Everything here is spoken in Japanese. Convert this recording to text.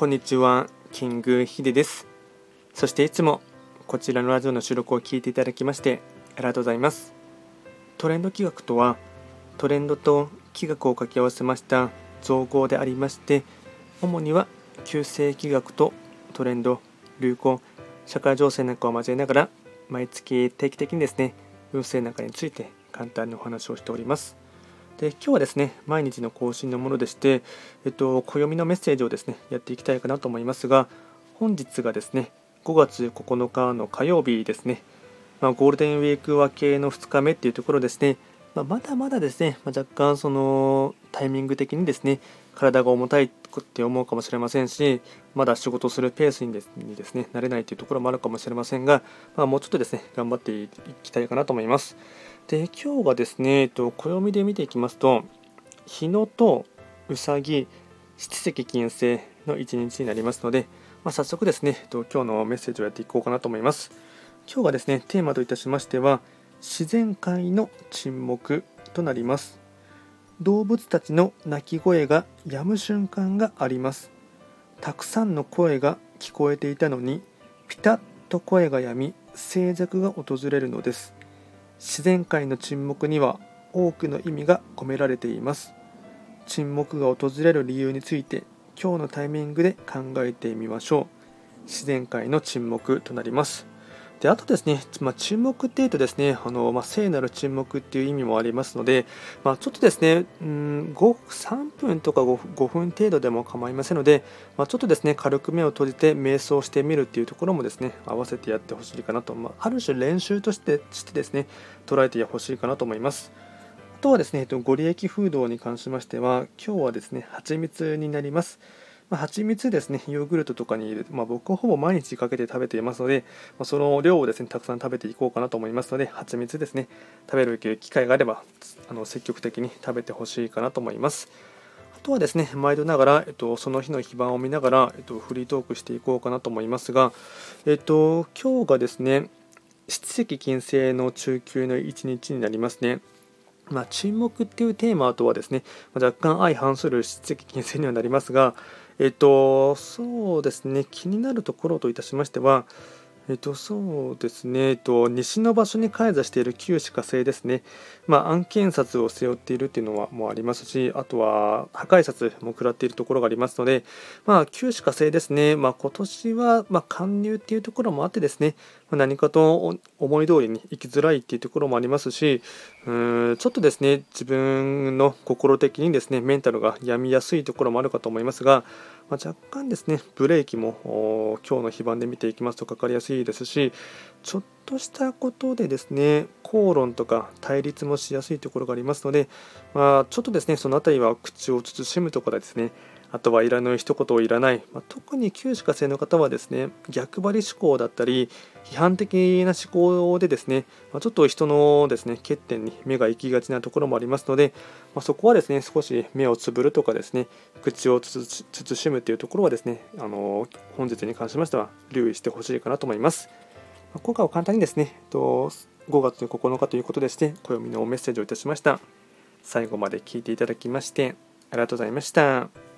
こんにちは、キングヒデです。そしていつもこちらのラジオの収録を聞いていただきましてありがとうございます。トレンド企画とは、トレンドと企画を掛け合わせました造語でありまして、主には旧世企画とトレンド、流行、社会情勢なんかを交えながら、毎月定期的にですね、運勢なんかについて簡単にお話をしております。で今日はですね、毎日の更新のものでして、えっと、暦のメッセージをですね、やっていきたいかなと思いますが、本日がですね、5月9日の火曜日ですね、まあ、ゴールデンウィーク明けの2日目っていうところですね、まあ、まだまだですね、まあ、若干そのタイミング的にですね、体が重たいって思うかもしれませんし、まだ仕事するペースにですね、慣れないというところもあるかもしれませんが、まあ、もうちょっとですね、頑張っていきたいかなと思います。で今日がですね、えっと、暦で見ていきますと日野とうさぎ七石金星の一日になりますので、まあ、早速ですね、えっと、今日のメッセージをやっていこうかなと思います。今日がですねテーマといたしましては自然界の沈黙となります。動物たちの鳴き声が止む瞬間があります。たくさんの声が聞こえていたのにピタッと声が止み静寂が訪れるのです。自然界の沈黙には多くの意味が込められています。沈黙が訪れる理由について今日のタイミングで考えてみましょう。自然界の沈黙となります。であとですね、まあ、沈黙っていうとですね、あのまあ、聖なる沈黙っていう意味もありますので、まあ、ちょっとですね、うん5 3分とか 5, 5, 分程度でも構いませんので、まあ、ちょっとですね、軽く目を閉じて瞑想してみるっていうところもですね、合わせてやってほしいかなと、まあ、ある種練習としてしてですね、捉えてほしいかなと思います。あとはですね、ご利益風土に関しましては、今日はですね、蜂蜜になります。まあ、蜂蜜ですね、ヨーグルトとかに入れて、まあ、僕はほぼ毎日かけて食べていますので、まあ、その量をですね、たくさん食べていこうかなと思いますので、蜂蜜ですね、食べる機会があれば、あの積極的に食べてほしいかなと思います。あとはですね、毎度ながら、えっと、その日の非番を見ながら、えっと、フリートークしていこうかなと思いますが、えっと、今日がですね、七石金星の中級の一日になりますね。まあ、沈黙っていうテーマとはですね、若干相反する七石金星にはなりますが、えっと、そうですね、気になるところといたしましては、えっと、そうですね、えっと、西の場所に開座している旧歯科星ですね、まあ、案件札を背負っているっていうのはもありますし、あとは破壊札も食らっているところがありますので、まあ、旧歯科星ですね、まあ、今年は、まあ、勧入っていうところもあってですね、何かと思い通りに生きづらいっていうところもありますし、うんちょっとですね、自分の心的にですね、メンタルが病みやすいところもあるかと思いますが、まあ、若干ですね、ブレーキも今日の非番で見ていきますとかかりやすいですし、ちょっとしたことでですね、口論とか対立もしやすいところがありますので、まあ、ちょっとですね、その辺りは口を慎むところですね、あとはいらない一言をいらない、まあ、特に旧歯科生の方はですね逆張り思考だったり批判的な思考でですね、まあ、ちょっと人のですね欠点に目が行きがちなところもありますので、まあ、そこはですね少し目をつぶるとかですね口を慎むというところはですねあの本日に関しましては留意してほしいかなと思います。ま、今回は簡単にですねと5月9日ということでして暦のメッセージをいたしました。最後まで聞いていただきましてありがとうございました。